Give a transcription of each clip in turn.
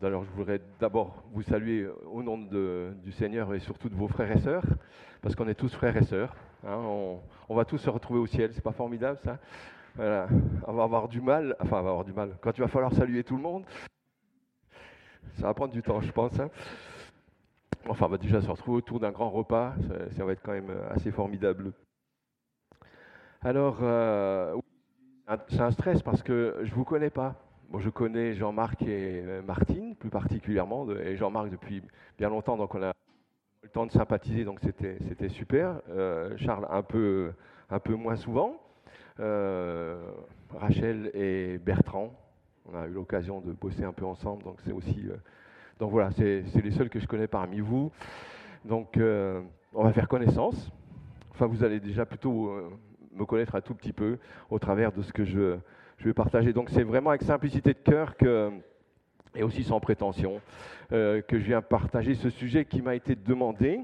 Alors je voudrais d'abord vous saluer au nom du Seigneur et surtout de vos frères et sœurs, parce qu'on est tous frères et sœurs. Hein. on, va tous se retrouver au ciel, c'est pas formidable ça On va avoir du mal, enfin on va avoir du mal. Quand il va falloir saluer tout le monde, ça va prendre du temps, je pense. Hein. Enfin, on va déjà se retrouver autour d'un grand repas, ça, va être quand même assez formidable. Alors, euh, c'est un stress parce que je ne vous connais pas. Bon, je connais Jean-Marc et euh, Martine plus particulièrement, et Jean-Marc depuis bien longtemps, donc on a eu le temps de sympathiser, donc c'était super. Euh, Charles un peu, un peu moins souvent. Rachel et Bertrand, on a eu l'occasion de bosser un peu ensemble, donc c'est aussi. donc voilà, c'est les seuls que je connais parmi vous. Donc on va faire connaissance. Enfin, vous allez déjà plutôt me connaître un tout petit peu au travers de ce que je, je vais partager. Donc c'est vraiment avec simplicité de cœur que, et aussi sans prétention euh, que je viens partager ce sujet qui m'a été demandé,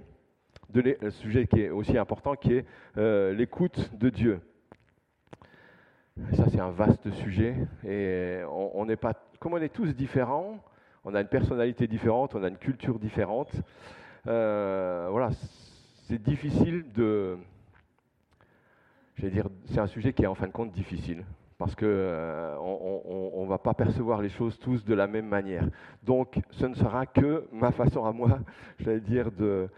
de le sujet qui est aussi important, qui est euh, l'écoute de Dieu. Ça c'est un vaste sujet et on n'est pas, comme on est tous différents, on a une personnalité différente, on a une culture différente. Euh, voilà, c'est difficile de, dire, c'est un sujet qui est en fin de compte difficile parce qu'on euh, ne va pas percevoir les choses tous de la même manière. Donc, ce ne sera que ma façon à moi, j'allais dire, de,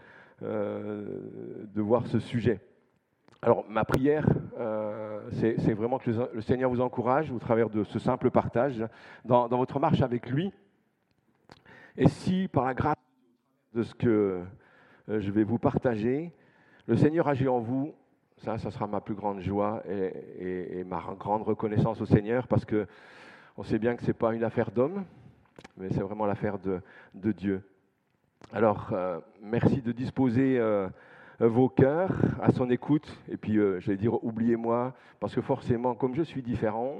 euh, de voir ce sujet. Alors, ma prière, euh, c'est vraiment que le, Seigneur vous encourage au travers de ce simple partage dans votre marche avec lui. Et si, par la grâce de ce que je vais vous partager, le Seigneur agit en vous ça, ça sera ma plus grande joie et, ma grande reconnaissance au Seigneur parce que on sait bien que ce n'est pas une affaire d'homme, mais c'est vraiment l'affaire de, Dieu. Alors, euh, merci de disposer euh, vos cœurs à son écoute. Et puis, euh, je vais dire, oubliez-moi, parce que forcément, comme je suis différent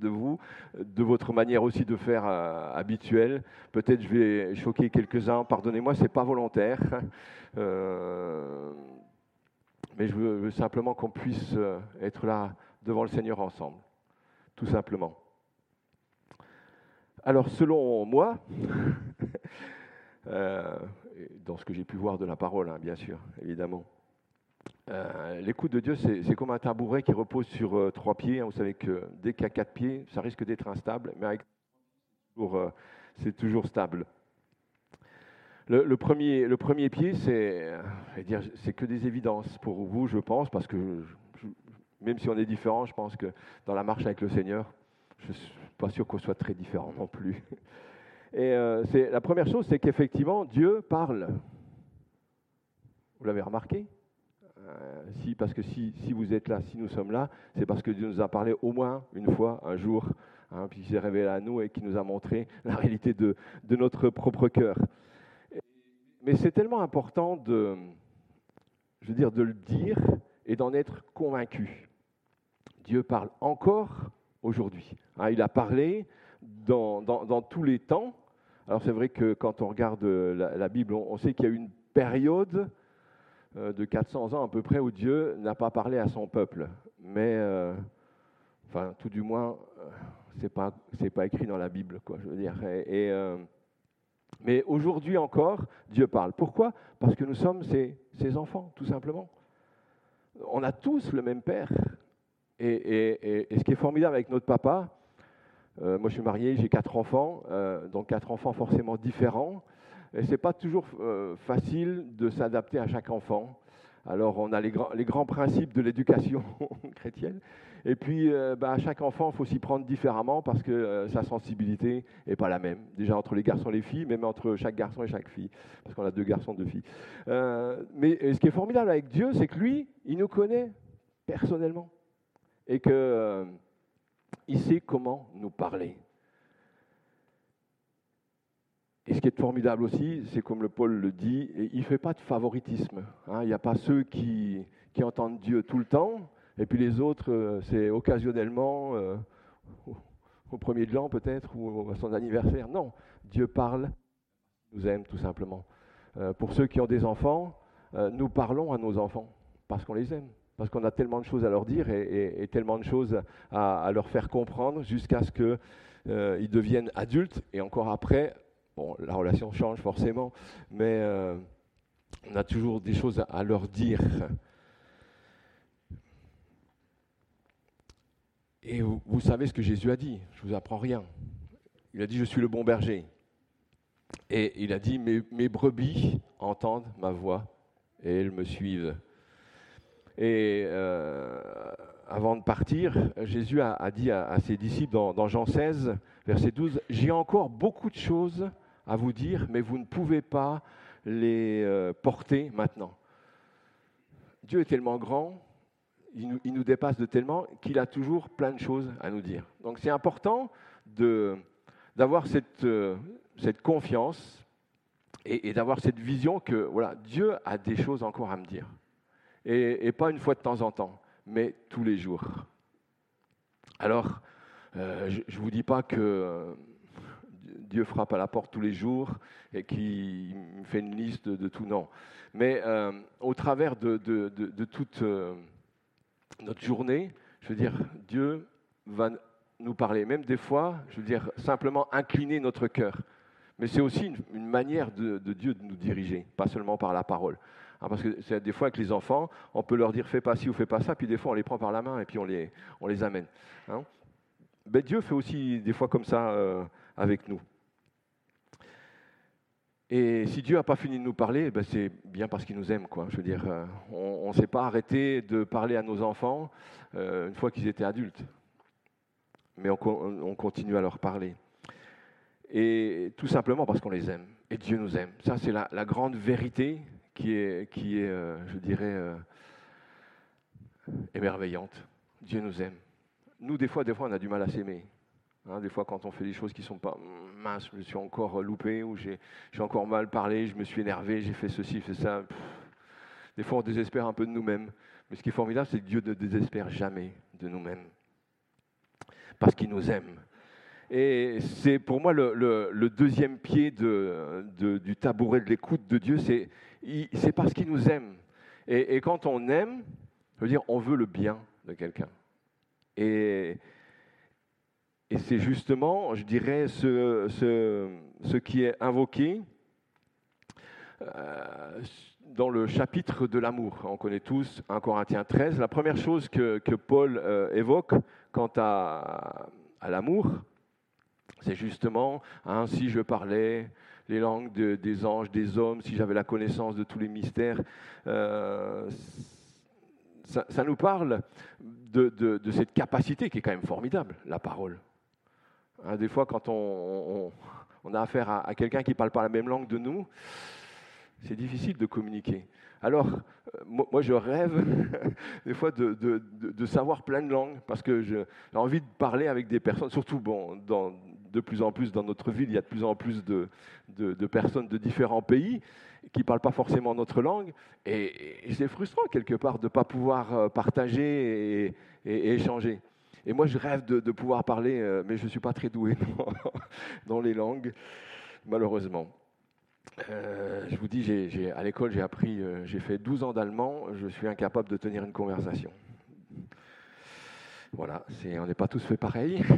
de vous, de votre manière aussi de faire habituelle, peut-être je vais choquer quelques-uns. Pardonnez-moi, ce n'est pas volontaire mais je veux, simplement qu'on puisse euh, être là devant le Seigneur ensemble, tout simplement. Alors, selon moi, euh, dans ce que j'ai pu voir de la parole, hein, bien sûr, évidemment, euh, l'écoute de Dieu, c'est comme un tabouret qui repose sur trois pieds. Hein. Vous savez que dès qu'il y a quatre pieds, ça risque d'être instable, mais avec c'est toujours stable. Le, premier, le premier pied, c'est c'est que des évidences pour vous, je pense, parce que même si on est différent, je pense que dans la marche avec le Seigneur, je ne suis pas sûr qu'on soit très différent non plus. Et euh, la première chose, c'est qu'effectivement, Dieu parle. Vous l'avez remarqué? Euh, si, Parce que si, vous êtes là, si nous sommes là, c'est parce que Dieu nous a parlé au moins une fois, un jour, hein, puis il s'est révélé à nous et qui nous a montré la réalité de notre propre cœur. Mais c'est tellement important de, je veux dire, de le dire et d'en être convaincu. Dieu parle encore aujourd'hui. Hein, il a parlé dans, tous les temps. Alors c'est vrai que quand on regarde la, Bible, on, sait qu'il y a eu une période euh, de 400 ans à peu près où Dieu n'a pas parlé à son peuple. Mais, euh, enfin, tout du moins, euh, c'est pas c'est pas écrit dans la Bible, quoi. Je veux dire. Et, mais aujourd'hui encore, Dieu parle. Pourquoi? Parce que nous sommes ses, enfants, tout simplement. On a tous le même Père. Et, ce qui est formidable avec notre papa, euh, moi je suis marié, j'ai quatre enfants, euh, donc quatre enfants forcément différents. Et ce n'est pas toujours euh, facile de s'adapter à chaque enfant. Alors on a les grands, principes de l'éducation chrétienne. Et puis euh, bah, chaque enfant, il faut s'y prendre différemment parce que euh, sa sensibilité n'est pas la même. Déjà entre les garçons et les filles, même entre chaque garçon et chaque fille. Parce qu'on a deux garçons, deux filles. Euh, mais ce qui est formidable avec Dieu, c'est que lui, il nous connaît personnellement. Et qu'il sait comment nous parler. Et ce qui est formidable aussi, c'est comme le Paul le dit, il ne fait pas de favoritisme. Hein. Il n'y a pas ceux qui, entendent Dieu tout le temps, et puis les autres, euh, c'est occasionnellement, euh, au premier de l'an peut-être, ou à son anniversaire. Non, Dieu parle, nous aime tout simplement. Euh, pour ceux qui ont des enfants, nous parlons à nos enfants parce qu'on les aime, parce qu'on a tellement de choses à leur dire et, tellement de choses à leur faire comprendre jusqu'à ce qu'ils deviennent adultes et encore après La relation change forcément, mais on a toujours des choses à leur dire. Et vous, savez ce que Jésus a dit, je ne vous apprends rien. Il a dit, je suis le bon berger. Et il a dit, mes, brebis entendent ma voix et elles me suivent. Et euh, avant de partir, Jésus a, dit à, ses disciples dans, Jean 16, verset 12, J'ai encore beaucoup de choses à vous dire, mais vous ne pouvez pas les euh, porter maintenant. Dieu est tellement grand il nous, dépasse de tellement qu'il a toujours plein de choses à nous dire. Donc c'est important d'avoir cette, euh, cette, confiance et, d'avoir cette vision que voilà, Dieu a des choses encore à me dire. Et, pas une fois de temps en temps, mais tous les jours. Alors, euh, je ne vous dis pas que Dieu frappe à la porte tous les jours et qu'il me fait une liste de, tout, non. Mais au travers de, toute notre journée, je veux dire, Dieu va nous parler. Même des fois, je veux dire, simplement incliner notre cœur. Mais c'est aussi une, manière de, Dieu de nous diriger, pas seulement par la parole. Hein, parce que des fois avec les enfants, on peut leur dire fais pas ci ou fais pas ça, puis des fois on les prend par la main et puis on les, on les amène. Hein. Mais Dieu fait aussi des fois comme ça euh, avec nous. Et si Dieu n'a pas fini de nous parler, ben c'est bien parce qu'il nous aime. Quoi. Je veux dire, euh, on ne s'est pas arrêté de parler à nos enfants euh, une fois qu'ils étaient adultes. Mais on, continue à leur parler. Et tout simplement parce qu'on les aime. Et Dieu nous aime. Ça, c'est la, grande vérité qui est, qui est euh, je dirais, émerveillante. Dieu nous aime. Nous, des fois, des fois, on a du mal à s'aimer. Hein, des fois, quand on fait des choses qui sont pas mince, je me suis encore loupé, ou j'ai encore mal parlé, je me suis énervé, j'ai fait ceci, fait ça. des fois, on désespère un peu de nous-mêmes. Mais ce qui est formidable, c'est que Dieu ne désespère jamais de nous-mêmes. Parce qu'il nous aime. Et c'est pour moi le, deuxième pied du tabouret de l'écoute de Dieu, c'est parce qu'il nous aime. Et, quand on aime, je veux dire, on veut le bien de quelqu'un. Et, et c'est justement, je dirais, ce, qui est invoqué euh, dans le chapitre de l'amour. On connaît tous 1 Corinthiens 13. La première chose que, Paul euh, évoque quant à, l'amour, c'est justement, hein, si je parlais les langues des anges, des hommes, si j'avais la connaissance de tous les mystères, euh, ça, nous parle de, cette capacité qui est quand même formidable, la parole. Hein, des fois, quand on, a affaire à, quelqu'un qui ne parle pas la même langue de nous, c'est difficile de communiquer. Alors, euh, moi, je rêve des fois de, savoir plein de langues, parce que j'ai envie de parler avec des personnes, surtout bon, de plus en plus dans notre ville, il y a de plus en plus de, personnes de différents pays qui ne parlent pas forcément notre langue, et, c'est frustrant quelque part de ne pas pouvoir euh, partager et échanger. Et moi, je rêve de, pouvoir parler, euh, mais je ne suis pas très doué dans, les langues, malheureusement. Euh, je vous dis, à l'école, j'ai appris, euh, j'ai fait 12 ans d'allemand, je suis incapable de tenir une conversation. Voilà, on n'est pas tous fait pareil.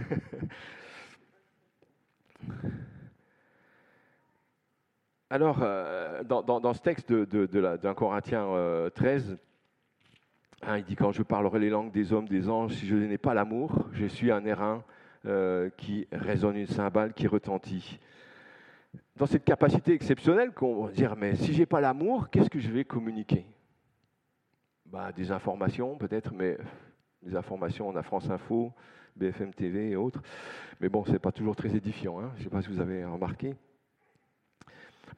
Alors, dans, ce texte d'un Corinthien 13, Hein, il dit quand je parlerai les langues des hommes, des anges, si je n'ai pas l'amour, je suis un airain euh, qui résonne une cymbale, qui retentit. Dans cette capacité exceptionnelle qu'on va dire, mais si j'ai pas l'amour, qu'est-ce que je vais communiquer? Bah, Des informations peut-être, mais des informations, on a France Info, BFM TV et autres. Mais bon, ce n'est pas toujours très édifiant, hein. je ne sais pas si vous avez remarqué.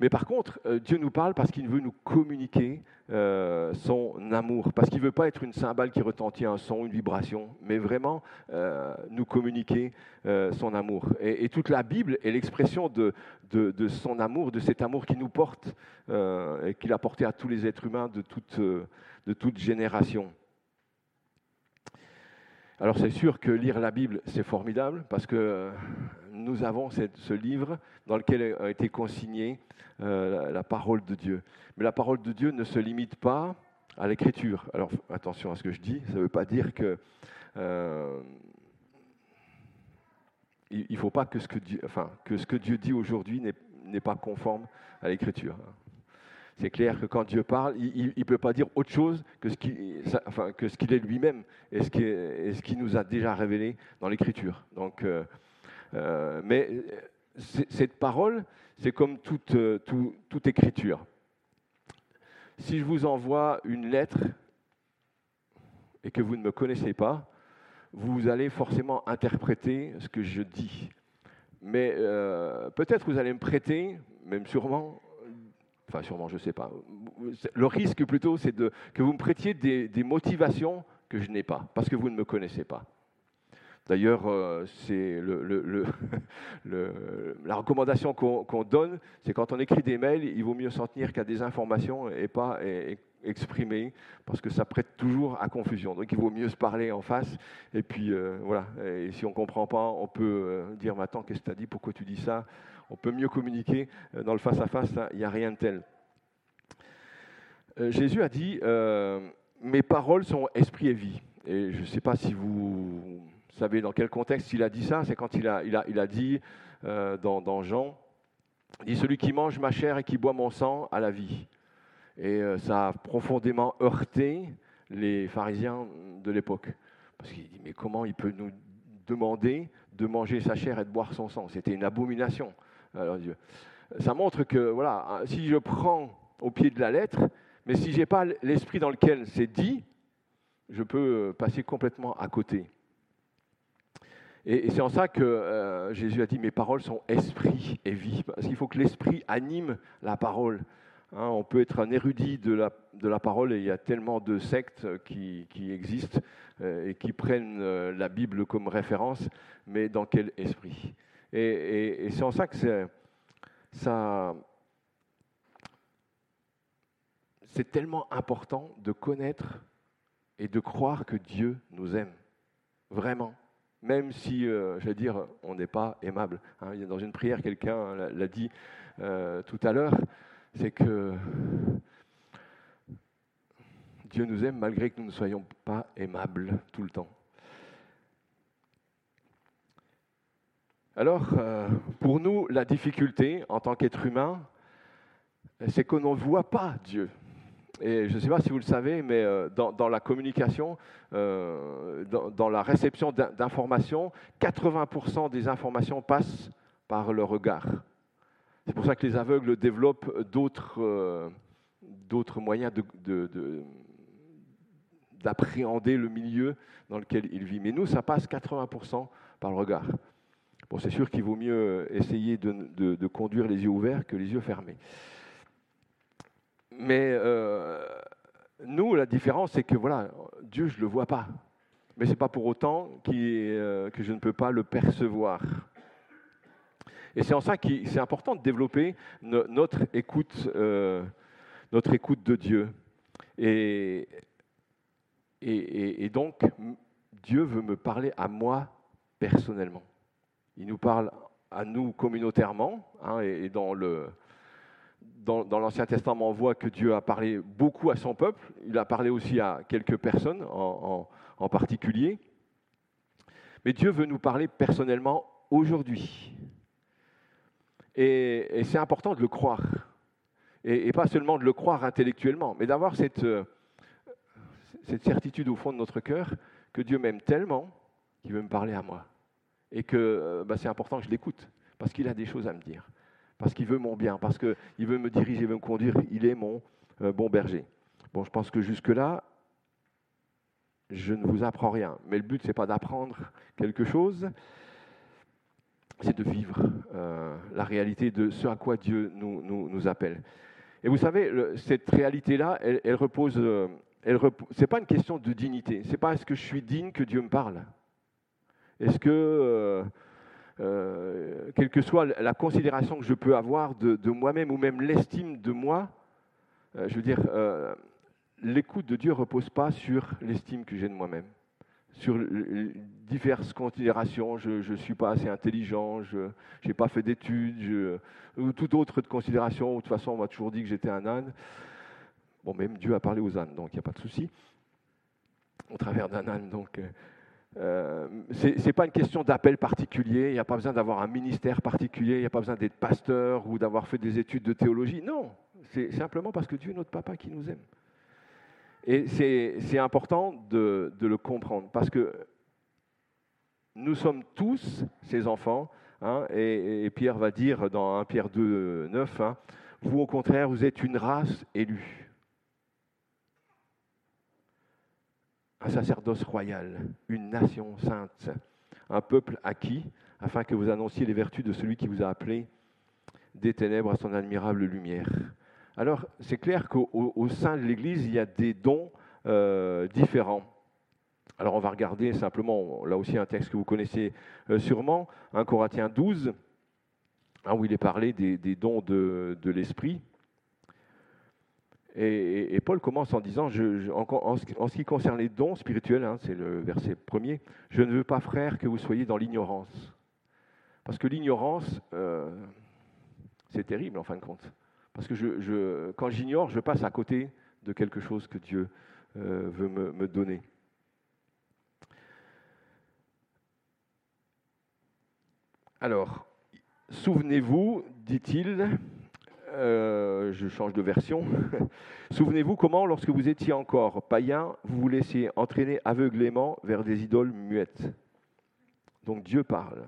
Mais par contre, euh, Dieu nous parle parce qu'il veut nous communiquer euh, son amour, parce qu'il ne veut pas être une cymbale qui retentit un son, une vibration, mais vraiment euh, nous communiquer son amour. Et, toute la Bible est l'expression de, son amour, de cet amour qui nous porte et qu'il a porté à tous les êtres humains de toute génération. Alors c'est sûr que lire la Bible, c'est formidable parce que nous avons ce livre dans lequel a été consignée euh, la, parole de Dieu. Mais la parole de Dieu ne se limite pas à l'écriture. Alors attention à ce que je dis, ça ne veut pas dire que... Euh, ne faut pas que ce que Dieu, enfin, que ce que Dieu dit aujourd'hui n'est pas conforme à l'Écriture. C'est clair que quand Dieu parle, il ne peut pas dire autre chose que ce qu'il est lui-même et ce qu'il nous a déjà révélé dans l'Écriture. Euh, euh, mais cette parole, c'est comme toute, écriture. Si je vous envoie une lettre et que vous ne me connaissez pas, vous allez forcément interpréter ce que je dis. Mais euh, peut-être vous allez me prêter, même sûrement, enfin sûrement, je ne sais pas. Le risque plutôt, c'est que vous me prêtiez des, motivations que je n'ai pas, parce que vous ne me connaissez pas. D'ailleurs, euh, c'est la recommandation qu'on donne, c'est quand on écrit des mails, il vaut mieux s'en tenir qu'à des informations et pas exprimer, parce que ça prête toujours à confusion. Donc il vaut mieux se parler en face, et puis euh, voilà, et si on ne comprend pas, on peut euh, dire, attends, qu'est-ce que tu as dit, pourquoi tu dis ça? On peut mieux communiquer dans le face-à-face, il n'y a rien de tel. Jésus a dit, mes paroles sont esprit et vie. Et je ne sais pas si vous savez dans quel contexte il a dit ça C'est quand il a, dit euh, dans, Jean, il dit Celui qui mange ma chair et qui boit mon sang a la vie. Et euh, ça a profondément heurté les pharisiens de l'époque. Parce qu'il dit Mais comment il peut nous demander de manger sa chair et de boire son sang? C'était une abomination. Alors, ça montre que, voilà, si je prends au pied de la lettre, mais si je n'ai pas l'esprit dans lequel c'est dit, je peux passer complètement à côté. Et, c'est en ça que euh, Jésus a dit Mes paroles sont esprit et vie. Parce qu'il faut que l'esprit anime la parole. Hein, on peut être un érudit de la, de la, parole et il y a tellement de sectes qui, qui existent euh, et qui prennent euh, la Bible comme référence, mais dans quel esprit? Et, c'est en ça que c'est, ça, c'est tellement important de connaître et de croire que Dieu nous aime, vraiment même si, euh, je veux dire, on n'est pas aimable. Hein. Dans une prière, quelqu'un l'a dit euh, tout à l'heure, c'est que Dieu nous aime malgré que nous ne soyons pas aimables tout le temps. Alors, euh, pour nous, la difficulté en tant qu'être humain, c'est qu'on ne voit pas Dieu. Et je ne sais pas si vous le savez, mais euh, dans, la communication, euh, dans, la réception d'informations, 80% des informations passent par le regard. C'est pour ça que les aveugles développent d'autres moyens d'appréhender le milieu dans lequel ils vivent. Mais nous, ça passe 80% par le regard. Bon, c'est sûr qu'il vaut mieux essayer de, conduire les yeux ouverts que les yeux fermés. Mais euh, nous, la différence, c'est que voilà, Dieu, je ne le vois pas. Mais ce n'est pas pour autant euh, que je ne peux pas le percevoir. Et c'est en ça que c'est important de développer notre, écoute, euh, notre écoute de Dieu. Et, donc, Dieu veut me parler à moi personnellement. Il nous parle à nous communautairement, hein, et, dans l'Ancien Testament, on voit que Dieu a parlé beaucoup à son peuple. Il a parlé aussi à quelques personnes en, particulier. Mais Dieu veut nous parler personnellement aujourd'hui. Et, c'est important de le croire. Et, pas seulement de le croire intellectuellement, mais d'avoir euh, cette certitude au fond de notre cœur que Dieu m'aime tellement qu'il veut me parler à moi. Et que euh, bah, c'est important que je l'écoute, parce qu'il a des choses à me dire parce qu'il veut mon bien, parce qu'il veut me diriger, il veut me conduire, il est mon euh, bon berger. Bon, je pense que jusque-là, je ne vous apprends rien. Mais le but, ce n'est pas d'apprendre quelque chose, c'est de vivre euh, la réalité de ce à quoi Dieu nous, nous, appelle. Et vous savez, cette réalité-là, elle, repose. Euh, elle ce n'est pas une question de dignité. Ce n'est pas est-ce que je suis digne que Dieu me parle. Est-ce que euh, quelle que soit la considération que je peux avoir de, moi-même ou même l'estime de moi, euh, je veux dire, euh, l'écoute de Dieu ne repose pas sur l'estime que j'ai de moi-même, sur diverses considérations, je ne suis pas assez intelligent, je n'ai pas fait d'études, ou toute autre considération, de toute façon on m'a toujours dit que j'étais un âne. Bon, même Dieu a parlé aux ânes, donc il n'y a pas de souci, au travers d'un âne. Donc, euh, pas une question d'appel particulier, il n'y a pas besoin d'avoir un ministère particulier, il n'y a pas besoin d'être pasteur ou d'avoir fait des études de théologie. Non, c'est simplement parce que Dieu est notre papa qui nous aime. Et c'est important de, le comprendre, parce que nous sommes tous ses enfants, hein, et, Pierre va dire dans 1 Pierre 2, 9, hein, vous au contraire, vous êtes une race élue. Un sacerdoce royal, une nation sainte, un peuple acquis, afin que vous annonciez les vertus de celui qui vous a appelé des ténèbres à son admirable lumière. Alors, c'est clair qu'au sein de l'Église, il y a des dons euh, différents. Alors, on va regarder simplement, là aussi un texte que vous connaissez euh, sûrement, 1 Corinthiens 12, hein, où il est parlé des, dons de l'Esprit. Et, Paul commence en disant, en, ce qui concerne les dons spirituels, hein, c'est le verset premier, je ne veux pas, frère, que vous soyez dans l'ignorance. Parce que l'ignorance, euh, c'est terrible en fin de compte. Parce que je, quand j'ignore, je passe à côté de quelque chose que Dieu euh, veut me donner. Alors, souvenez-vous, dit-il, euh, je change de version. Souvenez-vous comment, lorsque vous étiez encore païen, vous vous laissiez entraîner aveuglément vers des idoles muettes. Donc Dieu parle.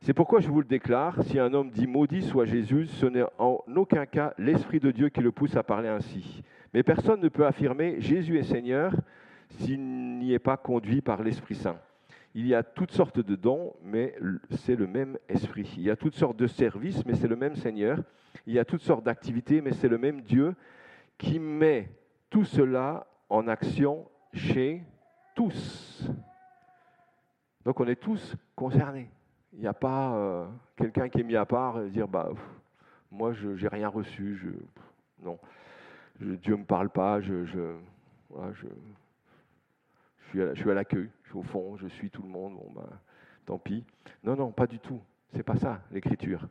C'est pourquoi je vous le déclare, si un homme dit maudit soit Jésus, ce n'est en aucun cas l'Esprit de Dieu qui le pousse à parler ainsi. Mais personne ne peut affirmer Jésus est Seigneur s'il n'y est pas conduit par l'Esprit Saint. Il y a toutes sortes de dons, mais c'est le même esprit. Il y a toutes sortes de services, mais c'est le même Seigneur. Il y a toutes sortes d'activités, mais c'est le même Dieu qui met tout cela en action chez tous. Donc on est tous concernés. Il n'y a pas euh, quelqu'un qui est mis à part et dire bah moi je n'ai rien reçu, non, Dieu ne me parle pas, je suis à l'accueil au fond, je suis tout le monde, bon ben, tant pis. Non, non, pas du tout. C'est pas ça, l'écriture.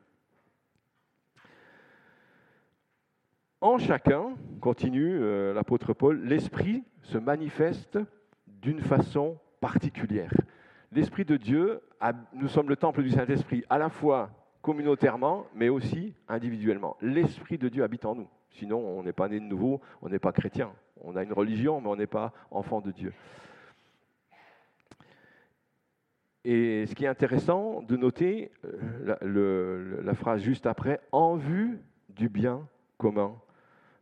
En chacun, continue euh, l'apôtre Paul, l'Esprit se manifeste d'une façon particulière. L'Esprit de Dieu, nous sommes le temple du Saint-Esprit, à la fois communautairement, mais aussi individuellement. L'Esprit de Dieu habite en nous. Sinon, on n'est pas né de nouveau, on n'est pas chrétien. On a une religion, mais on n'est pas enfant de Dieu. Et ce qui est intéressant de noter, euh, la, phrase juste après, en vue du bien commun.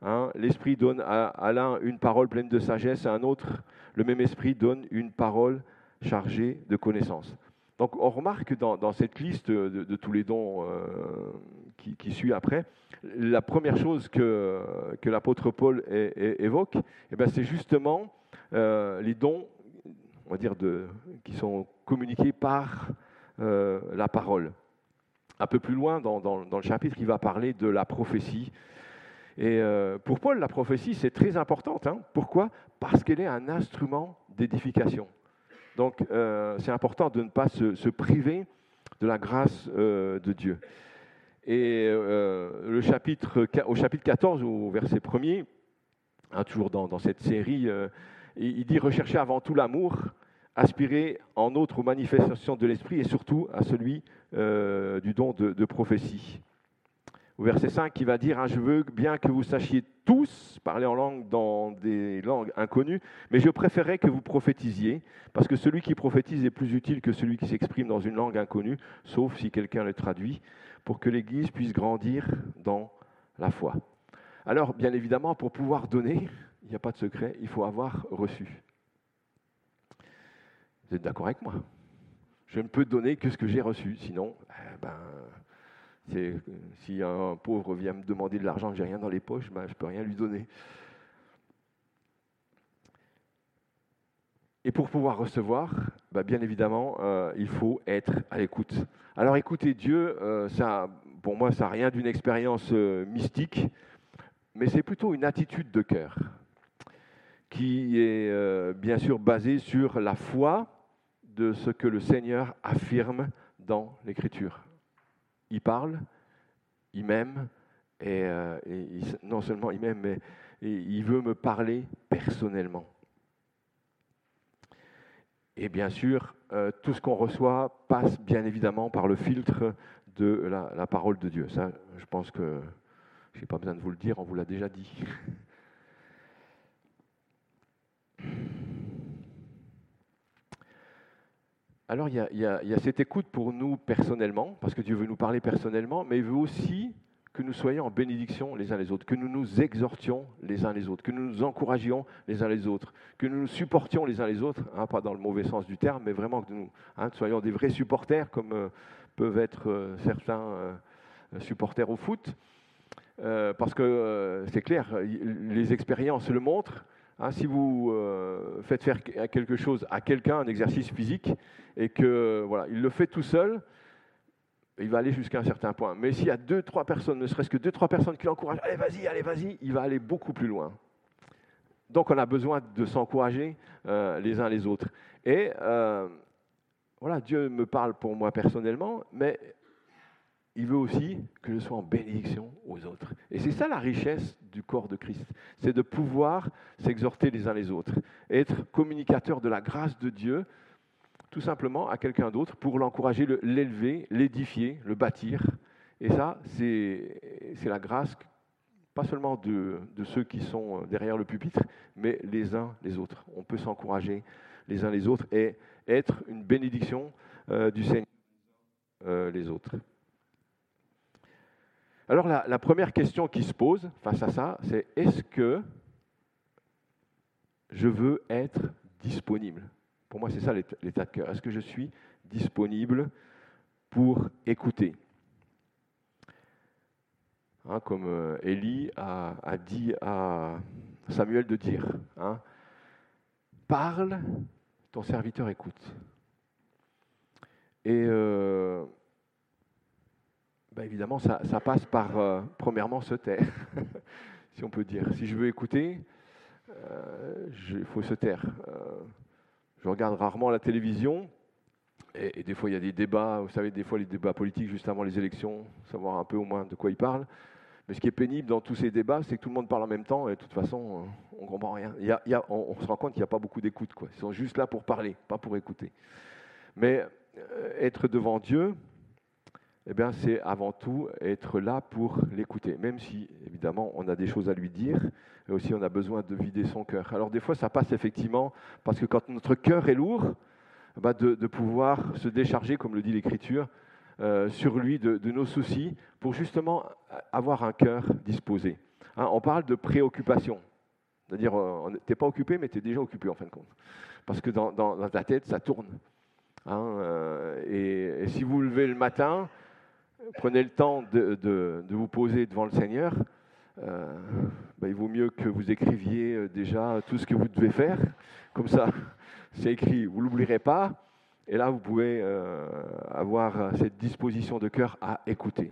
Hein, l'esprit donne à, l'un une parole pleine de sagesse, à un autre, le même esprit donne une parole chargée de connaissance. Donc on remarque dans, cette liste de, tous les dons euh, qui, suit après, la première chose que, que l'apôtre Paul évoque, eh ben, c'est justement euh, les dons on va dire, qui sont communiqués par euh, la parole. Un peu plus loin dans, le chapitre, il va parler de la prophétie. Et euh, pour Paul, la prophétie, c'est très importante. Hein. Pourquoi? Parce qu'elle est un instrument d'édification. Donc, euh, c'est important de ne pas se, priver de la grâce de Dieu. Et au chapitre 14, au verset 1er, hein, toujours dans, cette série, il dit rechercher avant tout l'amour, aspirer en autre aux manifestations de l'esprit et surtout à celui euh, du don de, prophétie. Au verset 5, il va dire hein, Je veux bien que vous sachiez tous parler en langue dans des langues inconnues, mais je préférerais que vous prophétisiez, parce que celui qui prophétise est plus utile que celui qui s'exprime dans une langue inconnue, sauf si quelqu'un le traduit, pour que l'Église puisse grandir dans la foi. Alors, bien évidemment, pour pouvoir donner, il n'y a pas de secret, il faut avoir reçu. Vous êtes d'accord avec moi? Je ne peux donner que ce que j'ai reçu. Sinon, eh ben, si un pauvre vient me demander de l'argent que j'ai rien dans les poches, ben, je ne peux rien lui donner. Et pour pouvoir recevoir, ben, bien évidemment, euh, il faut être à l'écoute. Alors écouter Dieu, euh, ça, pour moi, ça n'a rien d'une expérience euh, mystique, mais c'est plutôt une attitude de cœur qui est bien sûr basée sur la foi de ce que le Seigneur affirme dans l'Écriture. Il parle, il m'aime, et, euh, non seulement il m'aime, mais il veut me parler personnellement. Et bien sûr, euh, tout ce qu'on reçoit passe bien évidemment par le filtre de la, parole de Dieu. Ça, je pense que je n'ai pas besoin de vous le dire, on vous l'a déjà dit. Alors il y, a, cette écoute pour nous personnellement, parce que Dieu veut nous parler personnellement, mais il veut aussi que nous soyons en bénédiction les uns les autres, que nous nous exhortions les uns les autres, que nous nous encouragions les uns les autres, que nous nous supportions les uns les autres, hein, pas dans le mauvais sens du terme, mais vraiment que nous hein, soyons des vrais supporters, comme euh, peuvent être euh, certains euh, supporters au foot. parce que c'est clair, les expériences le montrent. Hein, si vous faites faire quelque chose à quelqu'un, un exercice physique, et que voilà, il le fait tout seul, il va aller jusqu'à un certain point. Mais s'il y a deux, trois personnes, ne serait-ce que deux, trois personnes qui l'encouragent, allez, vas-y, allez, vas-y, il va aller beaucoup plus loin. Donc on a besoin de s'encourager euh, les uns les autres. Et euh, voilà, Dieu me parle pour moi personnellement, mais il veut aussi que je sois en bénédiction aux autres. Et c'est ça la richesse du corps de Christ, c'est de pouvoir s'exhorter les uns les autres, être communicateur de la grâce de Dieu tout simplement à quelqu'un d'autre pour l'encourager, l'élever, l'édifier, le bâtir. Et ça, c'est la grâce, pas seulement de, ceux qui sont derrière le pupitre, mais les uns les autres. On peut s'encourager les uns les autres et être une bénédiction euh, du Seigneur euh, les autres. Alors la, première question qui se pose face à ça, c'est est-ce que je veux être disponible? Pour moi, c'est ça l'état de cœur. Est-ce que je suis disponible pour écouter? Hein, Comme euh, Élie a, dit à Samuel de dire, hein, parle, ton serviteur écoute. Et euh, bah, évidemment, ça, passe par, euh, premièrement, se taire, si on peut dire. Si je veux écouter, il faut se taire. Je regarde rarement la télévision. Et, des fois, il y a des débats, vous savez, des fois, les débats politiques juste avant les élections, savoir un peu au moins de quoi ils parlent. Mais ce qui est pénible dans tous ces débats, c'est que tout le monde parle en même temps et de toute façon, on ne comprend rien. Y a, on, se rend compte qu'il n'y a pas beaucoup d'écoute. Ils sont juste là pour parler, pas pour écouter. Mais euh, être devant Dieu, eh bien, c'est avant tout être là pour l'écouter, même si, évidemment, on a des choses à lui dire, et aussi on a besoin de vider son cœur. Alors des fois, ça passe effectivement, parce que quand notre cœur est lourd, bah, de, pouvoir se décharger, comme le dit l'Écriture, euh, sur lui de, nos soucis, pour justement avoir un cœur disposé. Hein, on parle de préoccupation, c'est-à-dire, euh, tu n'es pas occupé, mais tu es déjà occupé en fin de compte, parce que dans, ta tête, ça tourne. Hein, euh, et, si vous levez le matin, prenez le temps de, vous poser devant le Seigneur, euh, ben, il vaut mieux que vous écriviez euh, déjà tout ce que vous devez faire. Comme ça, c'est écrit, vous ne l'oublierez pas. Et là, vous pouvez euh, avoir cette disposition de cœur à écouter.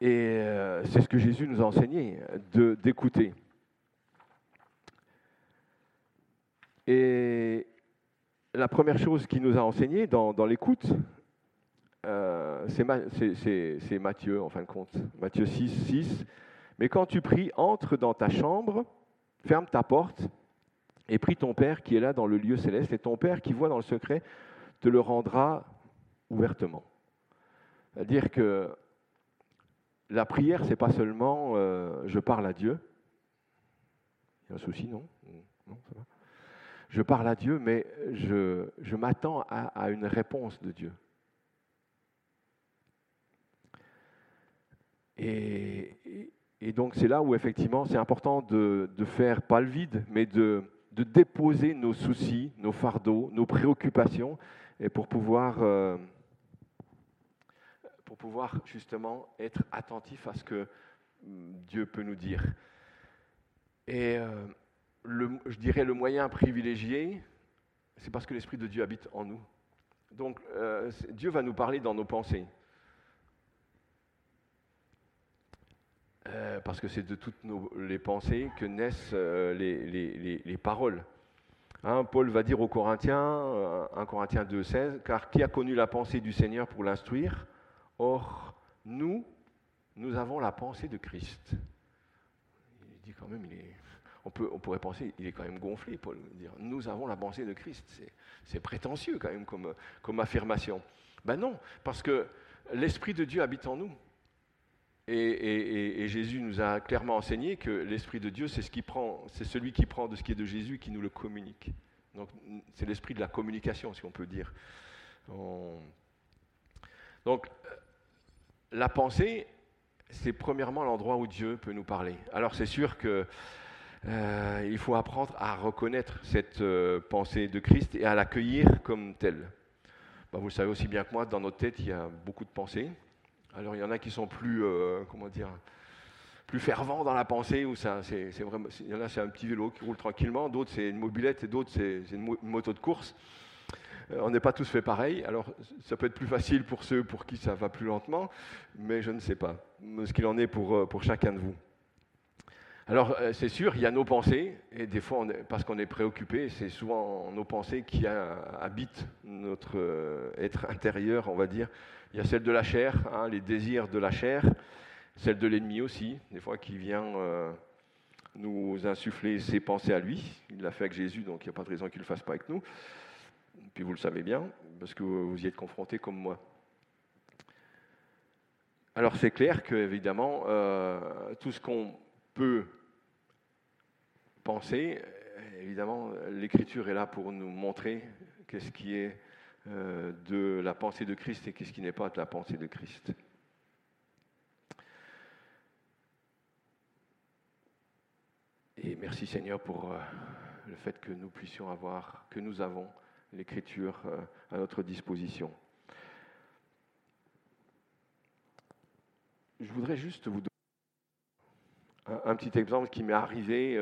Et c'est ce que Jésus nous a enseigné, d'écouter. Et la première chose qu'il nous a enseigné dans, l'écoute, euh, c'est Matthieu, en fin de compte. Matthieu 6, 6. Mais quand tu pries, entre dans ta chambre, ferme ta porte et prie ton Père qui est là dans le lieu céleste. Et ton Père qui voit dans le secret te le rendra ouvertement. C'est-à-dire que la prière, c'est pas seulement euh, je parle à Dieu. Il y a un souci, non? Non, ça va je parle à Dieu, mais je, m'attends à, une réponse de Dieu. Et, donc c'est là où effectivement c'est important de, faire pas le vide, mais de, déposer nos soucis, nos fardeaux, nos préoccupations, et pour pouvoir, euh, pour pouvoir justement être attentif à ce que Dieu peut nous dire. Et euh, je dirais, le moyen privilégié, c'est parce que l'Esprit de Dieu habite en nous. Donc, euh, Dieu va nous parler dans nos pensées. Euh, parce que c'est de toutes nos, les pensées que naissent euh, les, paroles. Hein, Paul va dire aux Corinthiens, 1 Corinthiens 2, 16, car qui a connu la pensée du Seigneur pour l'instruire? Or, nous, nous avons la pensée de Christ. Il dit quand même, il est on, peut, on pourrait penser, il est quand même gonflé, Paul. Dire, nous avons la pensée de Christ. C'est prétentieux quand même comme, comme affirmation. Ben non, parce que l'Esprit de Dieu habite en nous. Et, Jésus nous a clairement enseigné que l'Esprit de Dieu, c'est ce celui qui prend de ce qui est de Jésus qui nous le communique. Donc c'est l'esprit de la communication, si on peut dire. Donc la pensée, c'est premièrement l'endroit où Dieu peut nous parler. Alors c'est sûr que euh, il faut apprendre à reconnaître cette euh, pensée de Christ et à l'accueillir comme telle. Bah, vous le savez aussi bien que moi, dans notre tête, il y a beaucoup de pensées. Alors il y en a qui sont plus, euh, comment dire, plus fervents dans la pensée, où ça, c'est, vraiment, il y en a c'est un petit vélo qui roule tranquillement, d'autres c'est une mobilette et d'autres c'est, une, moto de course. On n'est pas tous fait pareil, alors ça peut être plus facile pour ceux pour qui ça va plus lentement, mais je ne sais pas ce qu'il en est pour, pour chacun de vous. Alors c'est sûr, il y a nos pensées, et des fois, parce qu'on est préoccupé, c'est souvent nos pensées qui habitent notre être intérieur, on va dire, il y a celle de la chair, hein, les désirs de la chair, celle de l'ennemi aussi, des fois qui vient euh, nous insuffler ses pensées à lui. Il l'a fait avec Jésus, donc il n'y a pas de raison qu'il ne le fasse pas avec nous. Puis vous le savez bien, parce que vous y êtes confrontés comme moi. Alors c'est clair que, évidemment, euh, tout ce qu'on peut penser, évidemment, l'Écriture est là pour nous montrer qu'est-ce qui est euh, de la pensée de Christ et qu'est-ce qui n'est pas de la pensée de Christ. Et merci Seigneur pour euh, le fait que nous puissions avoir, que nous avons l'Écriture euh, à notre disposition. Je voudrais juste vous donner un, petit exemple qui m'est arrivé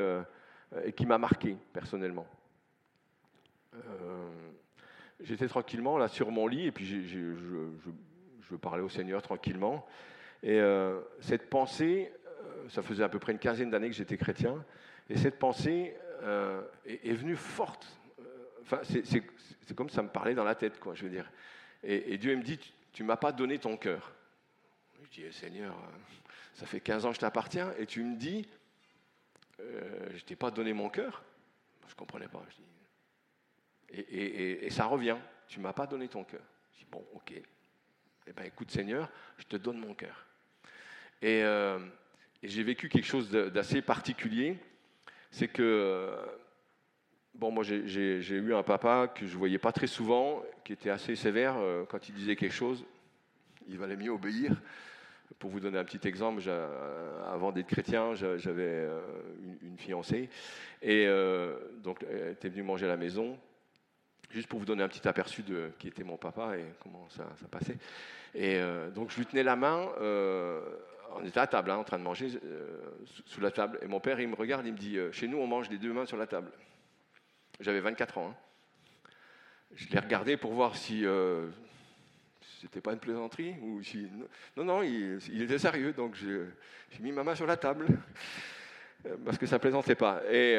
et qui m'a marqué personnellement j'étais tranquillement là sur mon lit et puis je, parlais au Seigneur tranquillement. Et euh, cette pensée, euh, ça faisait à peu près une quinzaine d'années que j'étais chrétien, et cette pensée euh, est, venue forte. Enfin, c'est comme ça me parlait dans la tête, quoi, je veux dire. Et, Dieu me dit, tu ne m'as pas donné ton cœur. Je dis, Seigneur, ça fait 15 ans que je t'appartiens, et tu me dis, je ne t'ai pas donné mon cœur. Je ne comprenais pas. Je et, ça revient. Tu ne m'as pas donné ton cœur. Je dis, bon, ok. Eh bien, écoute, Seigneur, je te donne mon cœur. Et, euh, j'ai vécu quelque chose d'assez particulier. C'est que, bon, moi, j'ai eu un papa que je ne voyais pas très souvent, qui était assez sévère. Euh, quand il disait quelque chose, il valait mieux obéir. Pour vous donner un petit exemple, avant d'être chrétien, j'avais euh, une, fiancée. Et donc, elle était venue manger à la maison. Juste pour vous donner un petit aperçu de qui était mon papa et comment ça, passait. Et euh, donc je lui tenais la main, euh, on était à table, hein, en train de manger euh, sous la table. Et mon père, il me regarde, il me dit Chez nous, on mange les deux mains sur la table. J'avais 24 ans. Hein. Je l'ai regardé pour voir si c'était pas une plaisanterie ou. Non, non, il, était sérieux, donc j'ai mis ma main sur la table parce que ça plaisantait pas. Et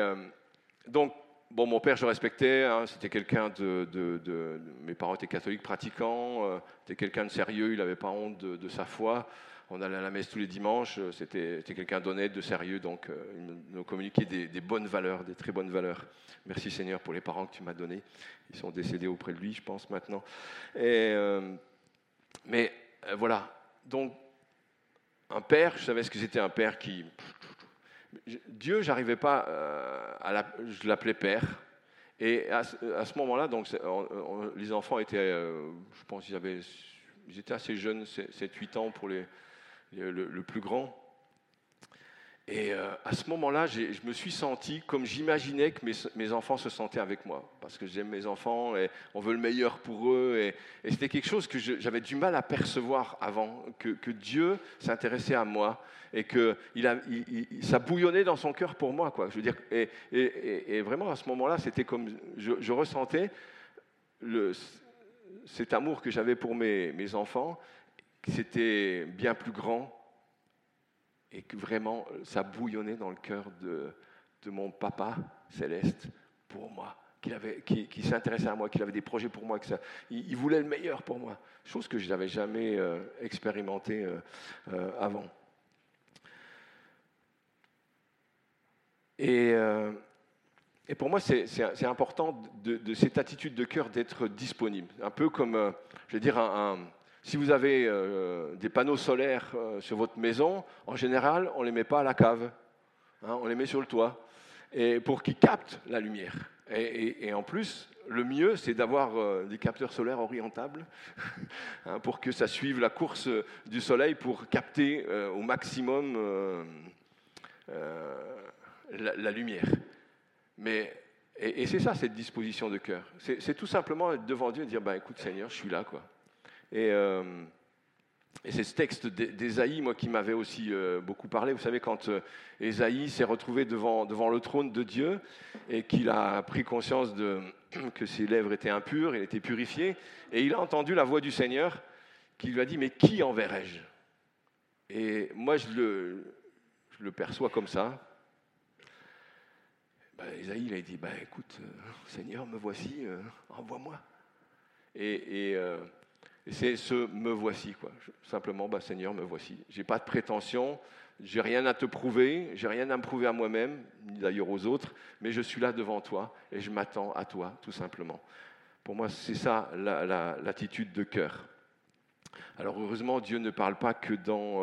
donc Bon, mon père, je respectais, hein, c'était quelqu'un de, Mes parents étaient catholiques pratiquants, euh, c'était quelqu'un de sérieux, il n'avait pas honte de, sa foi. On allait à la messe tous les dimanches, euh, c'était quelqu'un d'honnête, de sérieux, donc euh, il nous communiquait des, bonnes valeurs, des très bonnes valeurs. Merci Seigneur pour les parents que tu m'as donnés. Ils sont décédés auprès de lui, je pense, maintenant. Et, mais voilà, donc un père, je savais ce que c'était un père qui Dieu, j'arrivais pas euh, à la, je l'appelais père. Et à, ce moment-là, donc les enfants étaient, euh, je pense, ils avaient, ils étaient assez jeunes, 7-8 ans pour les, le, plus grand. Et euh, à ce moment-là, je me suis senti comme j'imaginais que mes, enfants se sentaient avec moi, parce que j'aime mes enfants et on veut le meilleur pour eux. Et, c'était quelque chose que j'avais du mal à percevoir avant, que, Dieu s'intéressait à moi et que il a, ça bouillonnait dans son cœur pour moi. Quoi. Je veux dire, et, vraiment à ce moment-là, c'était comme je, ressentais cet amour que j'avais pour mes, mes enfants, c'était bien plus grand et que vraiment ça bouillonnait dans le cœur de, mon papa céleste pour moi, qu'il qui, s'intéressait à moi, qu'il avait des projets pour moi, que il, voulait le meilleur pour moi, chose que je n'avais jamais euh, expérimenté euh, euh, avant. Et, euh, pour moi, c'est important de, cette attitude de cœur d'être disponible. Un peu comme, euh, je vais dire, un, si vous avez euh, des panneaux solaires sur votre maison, en général, on ne les met pas à la cave, hein, on les met sur le toit, et pour qu'ils captent la lumière. Et, en plus, le mieux, c'est d'avoir des capteurs solaires orientables hein, pour que ça suive la course du soleil pour capter au maximum la, lumière. Mais, et, c'est ça, cette disposition de cœur. C'est tout simplement être devant Dieu et dire, bah, écoute Seigneur, je suis là. Quoi. Et, euh, et c'est ce texte d'Ésaïe, moi, qui m'avait aussi euh, beaucoup parlé. Vous savez, quand euh, Ésaïe s'est retrouvé devant, devant le trône de Dieu et qu'il a pris conscience que ses lèvres étaient impures, il était purifié, et il a entendu la voix du Seigneur qui lui a dit, mais qui enverrai-je? Et moi, je le, perçois comme ça. Ben, Isaïe il a dit, ben, écoute, euh, Seigneur, me voici, envoie-moi. Et, c'est ce me voici, quoi. Simplement, ben, Seigneur, me voici. Je n'ai pas de prétention, j'ai rien à te prouver, j'ai rien à me prouver à moi-même, ni d'ailleurs aux autres, mais je suis là devant toi et je m'attends à toi, tout simplement. Pour moi, c'est ça l'attitude de cœur. Alors heureusement, Dieu ne parle pas que dans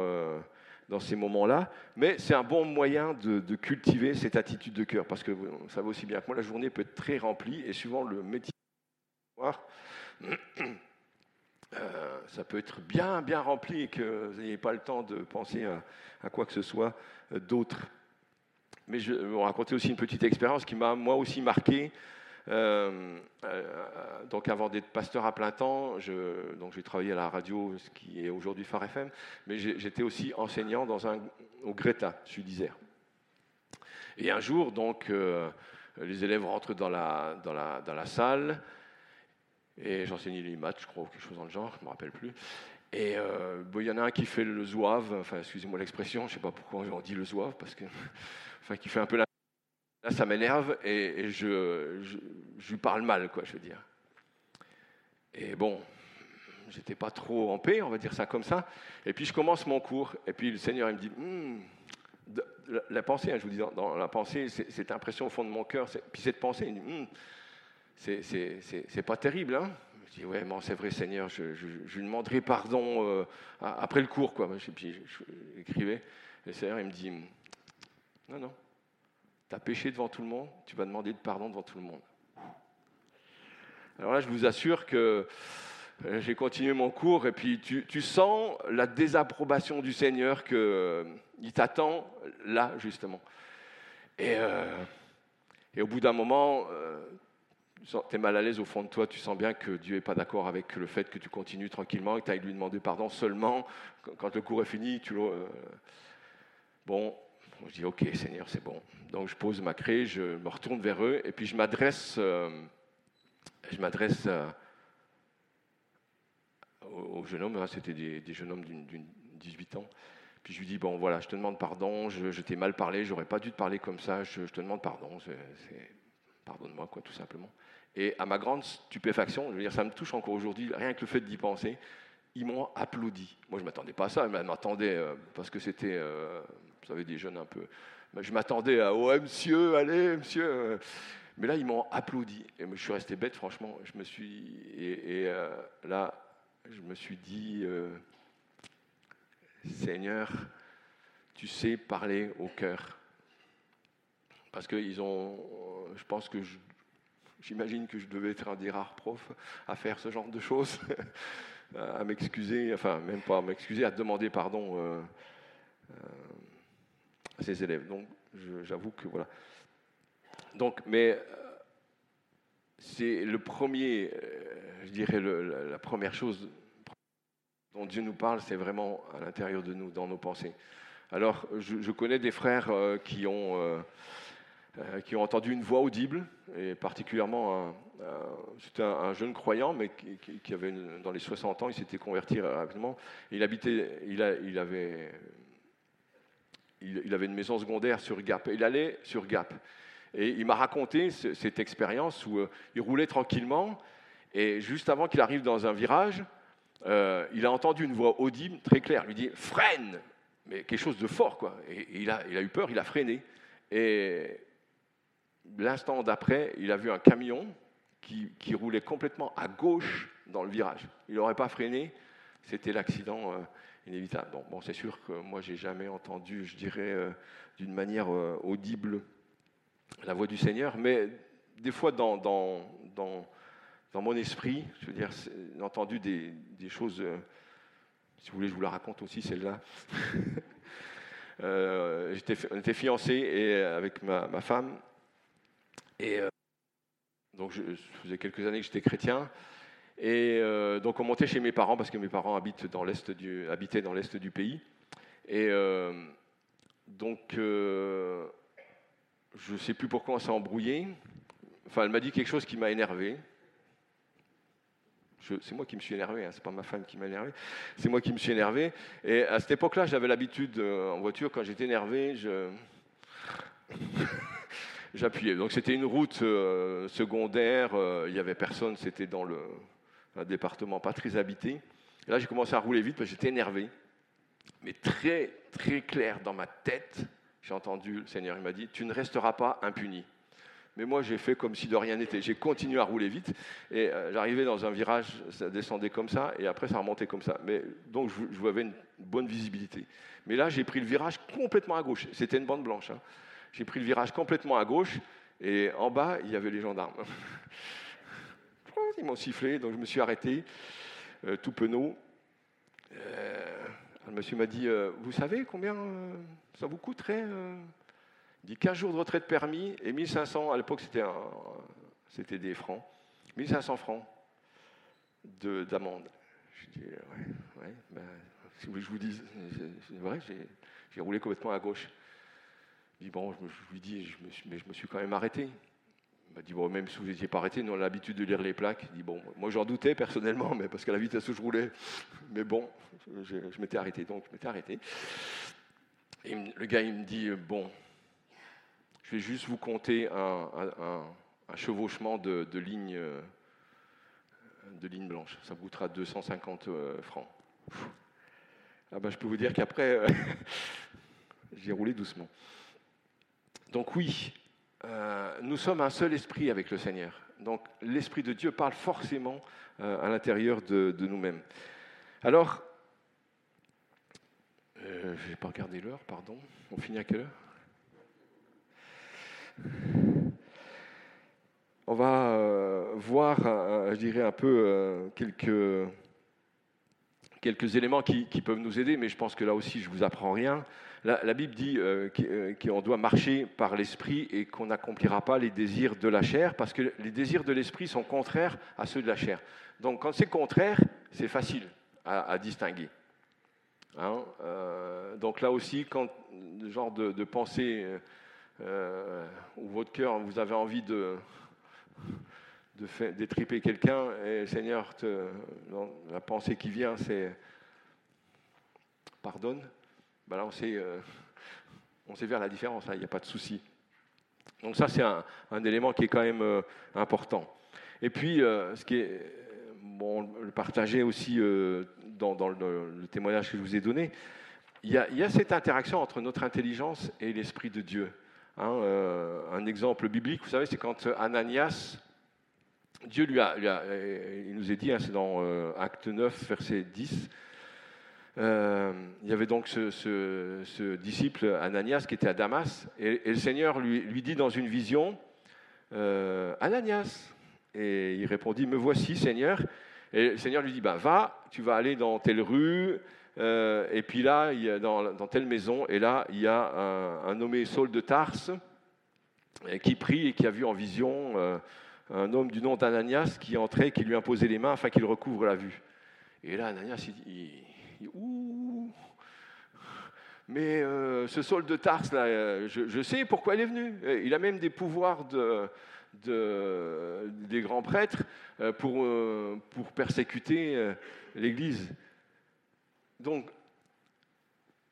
dans ces moments-là, mais c'est un bon moyen de, cultiver cette attitude de cœur, parce que vous savez aussi bien que moi, la journée peut être très remplie, et suivant le métier, euh, ça peut être bien, bien rempli et que vous n'ayez pas le temps de penser à, quoi que ce soit euh, d'autre. Mais je vais vous raconter aussi une petite expérience qui m'a moi aussi marqué euh, donc avant d'être pasteur à plein temps, donc j'ai travaillé à la radio, ce qui est aujourd'hui Phare FM, mais j'étais aussi enseignant dans un, au Greta, Sud-Isère. Et un jour, donc, les élèves rentrent dans la, dans la, dans la salle, et j'enseignais les maths, je crois, ou quelque chose dans le genre, je ne me rappelle plus. Et il y en a un qui fait le zouave, enfin, excusez-moi l'expression, je ne sais pas pourquoi on dit le zouave, parce que, enfin, qui fait un peu la Là, ça m'énerve et, je, je, lui parle mal, quoi, je veux dire. Et bon, j'étais pas trop en paix, on va dire ça comme ça. Et puis je commence mon cours, et puis le Seigneur il me dit, hmm, la, pensée, hein, je vous dis, dans, la pensée, cette impression au fond de mon cœur, puis cette pensée, il me dit, hmm, c'est pas terrible, hein je dis, ouais, c'est vrai, Seigneur, je, lui demanderai pardon euh, après le cours, quoi. Et puis j'écrivais, le Seigneur, il me dit, non, non, tu as péché devant tout le monde, tu vas demander de pardon devant tout le monde. Alors là, je vous assure que euh, j'ai continué mon cours et puis tu, sens la désapprobation du Seigneur qu'il euh, t'attend là, justement. Et au bout d'un moment, tu es mal à l'aise au fond de toi, tu sens bien que Dieu n'est pas d'accord avec le fait que tu continues tranquillement et que tu ailles lui demander pardon seulement quand le cours est fini. Tu, bon, je dis, OK, Seigneur, c'est bon. Donc je pose ma craie, je me retourne vers eux, et puis je m'adresse, euh, je m'adresse euh, aux, jeunes hommes, hein, c'était des, jeunes hommes d'une 18 ans. Puis je lui dis, bon voilà, je te demande pardon, je, t'ai mal parlé, j'aurais pas dû te parler comme ça, je, te demande pardon, pardonne-moi, quoi, tout simplement. Et à ma grande stupéfaction, je veux dire, ça me touche encore aujourd'hui, rien que le fait d'y penser, ils m'ont applaudi. Moi, je ne m'attendais pas à ça, je m'attendais, euh, parce que c'était, vous savez, des jeunes un peu je m'attendais à Oh, monsieur, allez, monsieur. Mais là, ils m'ont applaudi. Et je suis resté bête, franchement. Je me suis. Et, euh, là, je me suis dit euh, Seigneur, tu sais parler au cœur. Parce qu'ils ont. Je pense que J'imagine que je devais être un des rares profs à faire ce genre de choses, à m'excuser, enfin même pas à m'excuser, à demander pardon euh, ses élèves. Donc, j'avoue que voilà. Donc, mais euh, c'est le premier, euh, je dirais, la première chose dont Dieu nous parle, c'est vraiment à l'intérieur de nous, dans nos pensées. Alors, je, connais des frères euh, qui ont, qui ont entendu une voix audible, et particulièrement, c'était un, jeune croyant, mais qui, avait dans les 60 ans, il s'était converti rapidement. Il habitait, il, a, il avait il, avait une maison secondaire sur Gap. Il allait sur Gap. Et il m'a raconté cette expérience où euh, il roulait tranquillement et juste avant qu'il arrive dans un virage, euh, il a entendu une voix audible, très claire, lui dit freine, mais quelque chose de fort quoi. Et, il, a, il, a, eu peur, il a freiné. Et l'instant d'après, il a vu un camion qui, roulait complètement à gauche dans le virage. Il n'aurait pas freiné, c'était l'accident inévitable. Donc, bon, c'est sûr que moi, j'ai jamais entendu, je dirais, d'une manière audible la voix du Seigneur, mais des fois dans, mon esprit, je veux dire, j'ai entendu des, choses, euh, si vous voulez, je vous la raconte aussi, celle-là. euh, on était fiancés et, avec ma femme, euh, donc je, je, faisais quelques années que j'étais chrétien, et euh, donc on montait chez mes parents, parce que mes parents habitaient dans l'est du pays, et euh, donc je ne sais plus pourquoi on s'est embrouillé. Enfin, elle m'a dit quelque chose qui m'a énervé. C'est moi qui me suis énervé, hein, c'est pas ma femme qui m'a énervé, c'est moi qui me suis énervé. Et à cette époque-là, j'avais l'habitude en voiture, quand j'étais énervé, je... j'appuyais. Donc c'était une route euh, secondaire, euh, il n'y avait personne, c'était dans le, un département pas très habité. Là, j'ai commencé à rouler vite parce que j'étais énervé, mais très, très clair dans ma tête, j'ai entendu le Seigneur, il m'a dit, tu ne resteras pas impuni. Mais moi, j'ai fait comme si de rien n'était. J'ai continué à rouler vite et euh, j'arrivais dans un virage, ça descendait comme ça et après ça remontait comme ça. Mais, donc, je, je avais une bonne visibilité. Mais là, j'ai pris le virage complètement à gauche. C'était une bande blanche. Hein. J'ai pris le virage complètement à gauche et en bas, il y avait les gendarmes. Ils m'ont sifflé, donc je me suis arrêté, euh, tout penaud. Euh, le monsieur m'a dit euh, Vous savez combien euh, ça vous coûterait euh? Il dit 15 jours de retraite permis et 1500, à l'époque c'était, des francs, 1500 francs de, d'amende. Je dis Ouais, ouais ben, si vous voulez que je vous dise, c'est vrai, j'ai roulé complètement à gauche. Dit Bon, je, je lui dis je me Mais je me suis quand même arrêté. Il m'a dit, bon, même si vous n'étiez pas arrêté, nous on a l'habitude de lire les plaques. Il dit, bon, moi j'en doutais personnellement, mais parce qu'à la vitesse où je roulais, mais bon, je, je m'étais arrêté, donc je m'étais arrêté. Et le gars, il me dit, bon, je vais juste vous compter un, chevauchement de, de lignes de ligne blanche. Ça vous coûtera 250 euh, francs. Ah ben, je peux vous dire qu'après, euh, j'ai roulé doucement. Donc oui, euh, nous sommes un seul esprit avec le Seigneur. Donc l'Esprit de Dieu parle forcément euh, à l'intérieur de, nous-mêmes. Alors, euh, je n'ai pas regardé l'heure, pardon. On finit à quelle heure? On va voir, je dirais, un peu quelques, quelques éléments qui, peuvent nous aider, mais je pense que là aussi, je ne vous apprends rien. La, Bible dit euh, qu'on doit marcher par l'esprit et qu'on n'accomplira pas les désirs de la chair, parce que les désirs de l'esprit sont contraires à ceux de la chair. Donc quand c'est contraire, c'est facile à, distinguer. Hein euh, donc là aussi, quand le genre de, pensée euh, où votre cœur, vous avez envie de, de fait, détriper quelqu'un, et Seigneur, la pensée qui vient, c'est pardonne ben là, on sait, euh, on sait faire la différence, il n'y a pas de souci. Donc ça, c'est un, élément qui est quand même euh, important. Et puis, euh, ce qui est, bon, le partager aussi dans, le, témoignage que je vous ai donné, il y, a, il y a cette interaction entre notre intelligence et l'Esprit de Dieu. Hein, un exemple biblique, vous savez, c'est quand Ananias, Dieu lui a, a il nous est dit, hein, c'est dans Acte 9, verset 10, euh, il y avait donc ce, disciple Ananias qui était à Damas, et, le Seigneur lui, dit dans une vision, euh, Ananias, et il répondit, me voici Seigneur, et le Seigneur lui dit, bah, va, tu vas aller dans telle rue, euh, et puis là, dans, telle maison, et là, il y a un, un nommé Saul de Tarse, qui prie et qui a vu en vision euh, un homme du nom d'Ananias qui entrait, qui lui imposait les mains afin qu'il recouvre la vue. Et là, Ananias, il, Ouh mais euh, ce Saul de Tarse, là, euh, je, sais pourquoi il est venu. Il a même des pouvoirs de, de, des grands prêtres euh, pour, pour persécuter l'Église. Donc,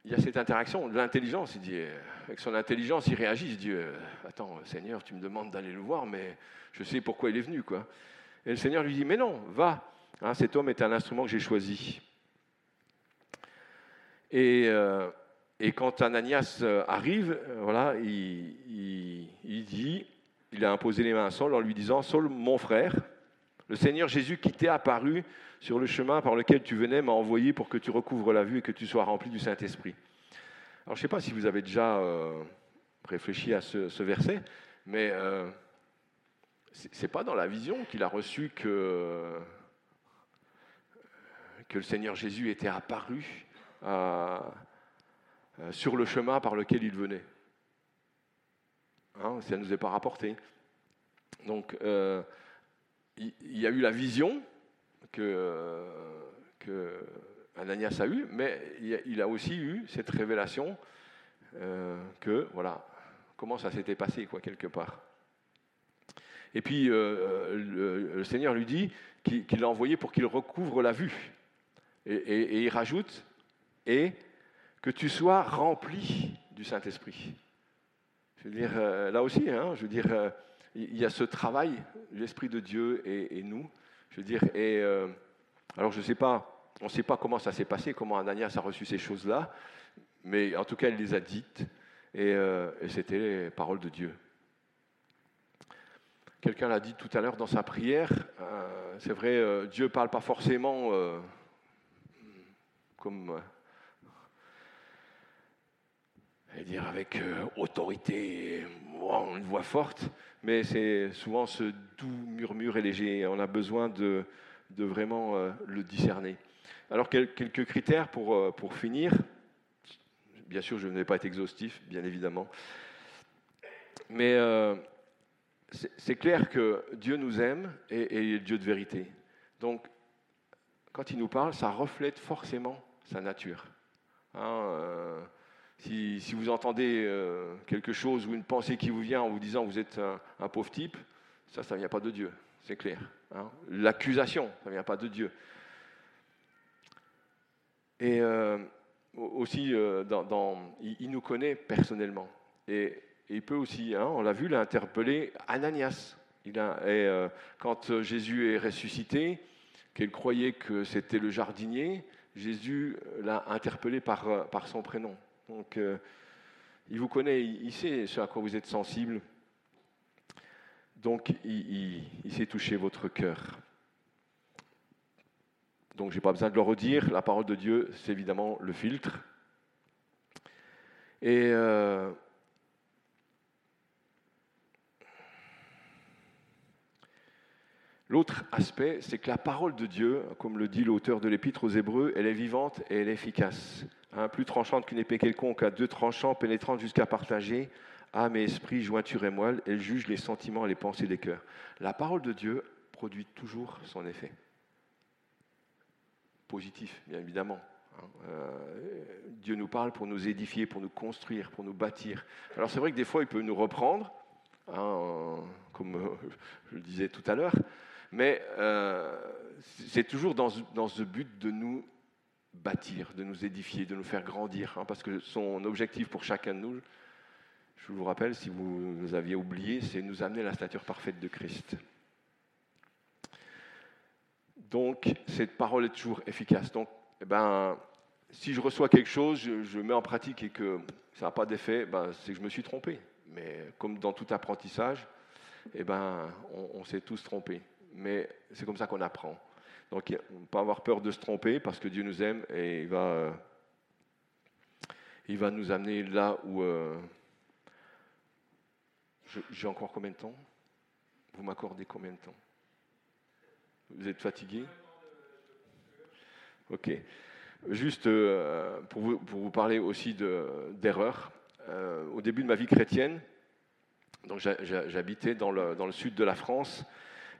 il y a cette interaction de l'intelligence. Il dit, avec son intelligence, il réagit. Il dit, attends, Seigneur, tu me demandes d'aller le voir, mais je sais pourquoi il est venu. Quoi. Et le Seigneur lui dit, mais non, va. Hein, cet homme est un instrument que j'ai choisi. Et, euh, quand Ananias euh, arrive, euh, voilà, il, il, il dit il a imposé les mains à Saul en lui disant, Saul, mon frère, le Seigneur Jésus qui t'est apparu sur le chemin par lequel tu venais m'a envoyé pour que tu recouvres la vue et que tu sois rempli du Saint-Esprit. Alors je ne sais pas si vous avez déjà euh, réfléchi à ce, verset, mais euh, ce n'est pas dans la vision qu'il a reçu que, que le Seigneur Jésus était apparu sur le chemin par lequel il venait. Hein, ça ne nous est pas rapporté. Donc, euh, il, y a eu la vision que, Ananias a eue, mais il a aussi eu cette révélation euh, que, voilà, comment ça s'était passé, quoi, quelque part. Et puis, euh, le, Seigneur lui dit qu'il l'a envoyé pour qu'il recouvre la vue. Et, il rajoute, et que tu sois rempli du Saint-Esprit. Je veux dire, euh, là aussi, hein, je veux dire, il y a ce travail, l'Esprit de Dieu et, nous. Je veux dire, et euh, alors je ne sais pas, on ne sait pas comment ça s'est passé, comment Ananias a reçu ces choses-là, mais en tout cas, il les a dites, et, c'était les paroles de Dieu. Quelqu'un l'a dit tout à l'heure dans sa prière, c'est vrai, Dieu ne parle pas forcément comme dire avec euh, autorité, une voix forte, mais c'est souvent ce doux murmure et léger. On a besoin de, vraiment euh, le discerner. Alors quelques critères pour, euh, pour finir. Bien sûr, je ne vais pas être exhaustif, bien évidemment. Mais c'est clair que Dieu nous aime et, et est Dieu de vérité. Donc, quand il nous parle, ça reflète forcément sa nature. Hein, si, vous entendez euh, quelque chose ou une pensée qui vous vient en vous disant vous êtes un, pauvre type, ça, ça ne vient pas de Dieu, c'est clair. Hein. L'accusation, ça ne vient pas de Dieu. Et euh, aussi, euh, il, nous connaît personnellement. Et, il peut aussi, hein, on l'a vu, l'interpeller Ananias. Il a, et, quand Jésus est ressuscité, qu'elle croyait que c'était le jardinier, Jésus l'a interpellé par son prénom. Donc, euh, il vous connaît, il sait ce à quoi vous êtes sensible. Donc, il, sait toucher votre cœur. Donc, je n'ai pas besoin de le redire. La parole de Dieu, c'est évidemment le filtre. Et euh, L'autre aspect, c'est que la parole de Dieu, comme le dit l'auteur de l'Épître aux Hébreux, elle est vivante et elle est efficace. Hein, plus tranchante qu'une épée quelconque, à deux tranchants, pénétrante jusqu'à partager âme et esprit, jointure et moelle, elle juge les sentiments et les pensées des cœurs. La parole de Dieu produit toujours son effet. Positif, bien évidemment. Hein. Euh, Dieu nous parle pour nous édifier, pour nous construire, pour nous bâtir. Alors c'est vrai que des fois, il peut nous reprendre, hein, comme euh, je le disais tout à l'heure, mais euh, c'est toujours dans, dans ce but de nous bâtir, de nous édifier, de nous faire grandir, hein, parce que son objectif pour chacun de nous, je vous rappelle, si vous aviez oublié, c'est nous amener à la stature parfaite de Christ. Donc, cette parole est toujours efficace. Donc, eh ben, si je reçois quelque chose, je, mets en pratique et que ça n'a pas d'effet, ben, c'est que je me suis trompé. Mais comme dans tout apprentissage, eh ben, on, on s'est tous trompés. Mais c'est comme ça qu'on apprend. Donc, pas avoir peur de se tromper parce que Dieu nous aime et il va, euh, nous amener là où. Euh, j'ai encore combien de temps? Vous m'accordez combien de temps? Vous êtes fatigué? Ok. Juste euh, pour, vous, pour, parler aussi d'erreurs. au début de ma vie chrétienne, j'habitais dans le, dans le sud de la France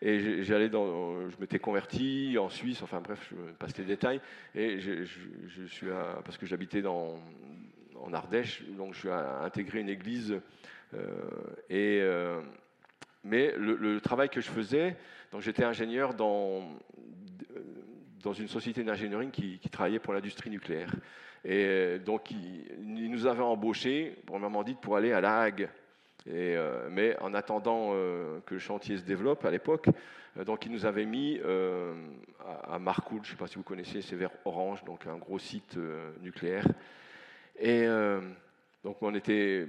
et j'allais dans, je m'étais converti en Suisse, enfin bref, je passe les détails. Et je, suis parce que j'habitais en Ardèche, donc je suis à, intégrer une église. Euh, et, euh, mais le, travail que je faisais, donc j'étais ingénieur dans, dans une société d'ingénierie qui, travaillait pour l'industrie nucléaire. Et donc, ils, nous avaient embauchés, premièrement dit, pour aller à La Hague. Euh, mais en attendant euh, que le chantier se développe à l'époque, euh, donc ils nous avaient mis à, à Marcoule, je ne sais pas si vous connaissez, c'est vers Orange, donc un gros site nucléaire. Et donc on était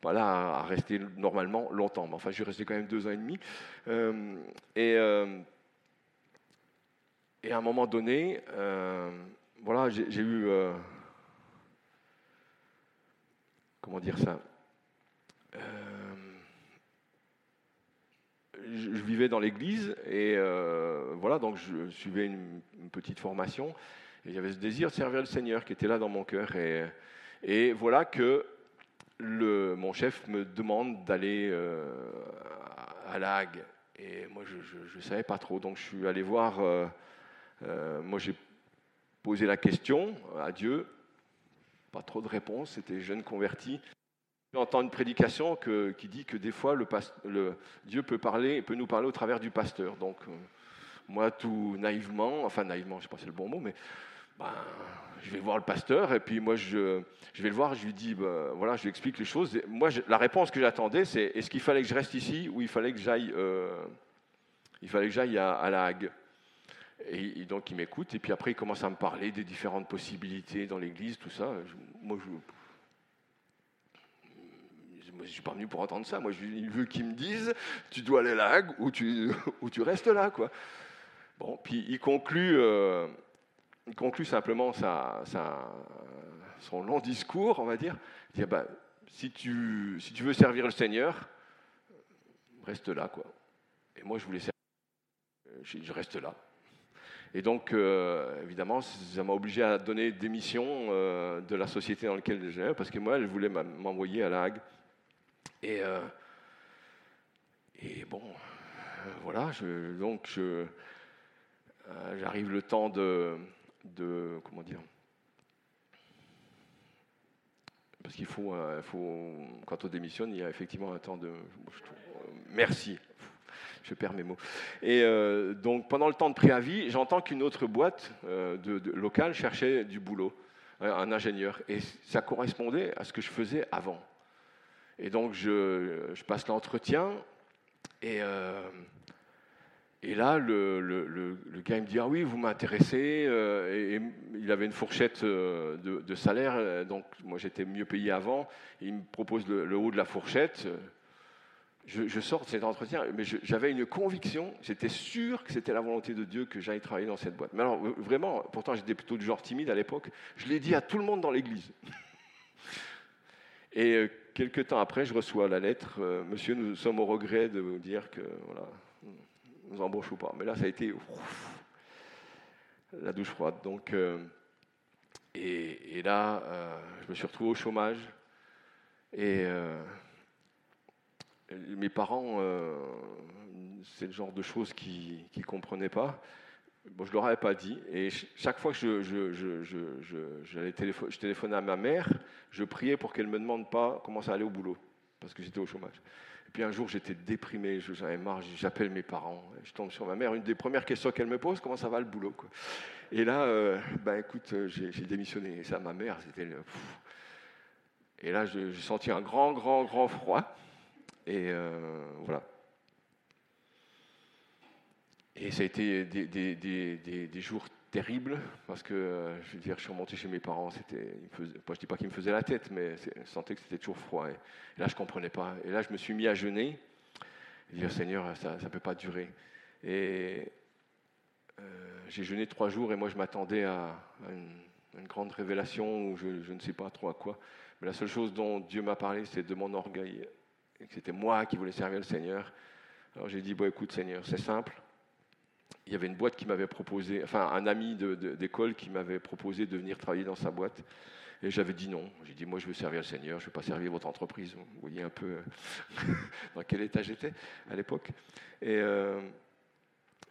pas là à, rester normalement longtemps. Mais enfin, je suis resté quand même deux ans et demi. et, et à un moment donné, voilà, j'ai eu comment dire ça? Je, vivais dans l'église et euh, voilà, donc je suivais une, petite formation et avait ce désir de servir le Seigneur qui était là dans mon cœur. Et, voilà que mon chef me demande d'aller euh, à La Hague. Et moi, je ne savais pas trop. Donc, je suis allé voir. Euh, moi, j'ai posé la question à Dieu. Pas trop de réponse. C'était jeune converti. J'entends une prédication qui dit que des fois, le, Dieu peut, parler, peut nous parler au travers du pasteur. Donc, euh, moi, tout naïvement, enfin naïvement, je ne sais pas si c'est le bon mot, mais ben, je vais voir le pasteur et puis moi, je, je vais le voir, je lui dis, ben, voilà, je lui explique les choses. moi, la réponse que j'attendais, c'est est-ce qu'il fallait que je reste ici ou il fallait que j'aille, euh, il fallait que j'aille à, La Hague? Et, donc, il m'écoute et puis après, il commence à me parler des différentes possibilités dans l'église, tout ça. moi, je je ne suis pas venu pour entendre ça. Moi, je, veux qu'ils me disent, tu dois aller à la Hague ou tu, restes là. Quoi. Bon, puis il conclut, euh, simplement son long discours, on va dire. Il dit, ah ben, si, tu, veux servir le Seigneur, reste là. Quoi. Et moi, je voulais servir. Je, reste là. Et donc, euh, évidemment, ça m'a obligé à donner démission euh, de la société dans laquelle j'étais, parce que moi, elle voulait m'envoyer à la Hague. Et, euh, et bon, euh, voilà, je, donc je, euh, j'arrive le temps de, comment dire, parce qu'il faut, quand on démissionne, il y a effectivement un temps de, merci, je perds mes mots. Et donc pendant le temps de préavis, j'entends qu'une autre boîte locale cherchait du boulot, un ingénieur, et ça correspondait à ce que je faisais avant. Et donc, je, passe l'entretien. Et, euh, et là, le, le, gars me dit Ah oui, vous m'intéressez. Euh, et, il avait une fourchette euh, de, salaire. Donc, moi, j'étais mieux payé avant. Il me propose le, haut de la fourchette. Je, sors de cet entretien, mais j'avais une conviction, j'étais sûr que c'était la volonté de Dieu que j'aille travailler dans cette boîte. Mais alors, vraiment, pourtant j'étais plutôt du genre timide à l'époque, je l'ai dit à tout le monde dans l'église. Et quelques temps après, je reçois la lettre euh, Monsieur, nous sommes au regret de vous dire que voilà, nous embauchons pas. Mais là, ça a été la douche froide. Donc, euh, et, là, euh, je me suis retrouvé au chômage. Et mes parents, c'est le genre de choses qu'ils ne comprenaient pas. Bon, je ne leur avais pas dit. Et chaque fois que je, je, je, je téléphonais à ma mère, je priais pour qu'elle ne me demande pas comment ça allait au boulot, parce que j'étais au chômage. Et puis un jour, j'étais déprimé, j'avais marre, j'appelle mes parents, je tombe sur ma mère. Une des premières questions qu'elle me pose, comment ça va le boulot quoi. Et là, euh, bah, écoute, euh, j'ai démissionné. Et ça, ma mère, c'était. Et là, j'ai senti un grand, grand, grand froid. Et euh, voilà. Et ça a été des, jours terribles parce que euh, je veux dire, je suis remonté chez mes parents. C'était, je dis pas qu'ils me faisaient la tête, mais je sentais que c'était toujours froid. Et, là, je comprenais pas. Et là, je me suis mis à jeûner et dire Seigneur, ça ne peut pas durer. Et euh, j'ai jeûné trois jours et moi, je m'attendais à, une, grande révélation ou je, je, ne sais pas trop à quoi. Mais la seule chose dont Dieu m'a parlé, c'est de mon orgueil et que c'était moi qui voulais servir le Seigneur. Alors j'ai dit bon, écoute, Seigneur, c'est simple il y avait une boîte qui m'avait proposé, enfin un ami d'école qui m'avait proposé de venir travailler dans sa boîte. Et j'avais dit non. J'ai dit, moi, je veux servir le Seigneur, je ne veux pas servir votre entreprise. Vous voyez un peu euh, dans quel état j'étais à l'époque. Euh,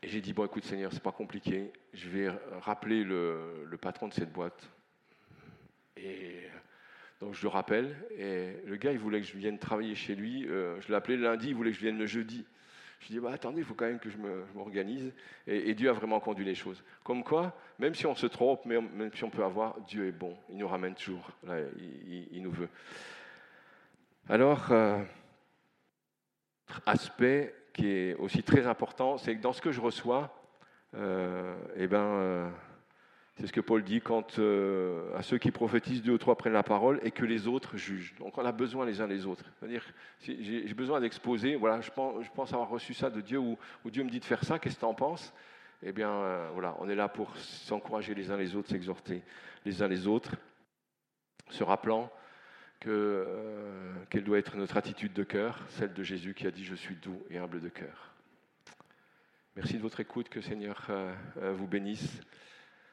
et, j'ai dit, bon, écoute, Seigneur, c'est pas compliqué. Je vais rappeler le, patron de cette boîte. Et donc, je le rappelle. Et le gars, il voulait que je vienne travailler chez lui. Euh, je l'ai appelé le lundi, il voulait que je vienne le jeudi. Je dis, bah, attendez, il faut quand même que je m'organise. Et, Dieu a vraiment conduit les choses. Comme quoi, même si on se trompe, même, si on peut avoir, Dieu est bon. Il nous ramène toujours. Là, il, nous veut. Alors, euh, aspect qui est aussi très important, c'est que dans ce que je reçois, euh, eh ben, euh, C'est ce que Paul dit quand euh, à ceux qui prophétisent, deux ou trois prennent la parole et que les autres jugent. Donc on a besoin les uns des autres. C'est-à-dire, j'ai besoin d'exposer, voilà, je pense, avoir reçu ça de Dieu, ou, Dieu me dit de faire ça, qu'est-ce que tu en penses? Eh bien, euh, voilà, on est là pour s'encourager les uns les autres, s'exhorter les uns les autres, se rappelant que, euh, quelle doit être notre attitude de cœur, celle de Jésus qui a dit Je suis doux et humble de cœur. Merci de votre écoute, que Seigneur vous bénisse.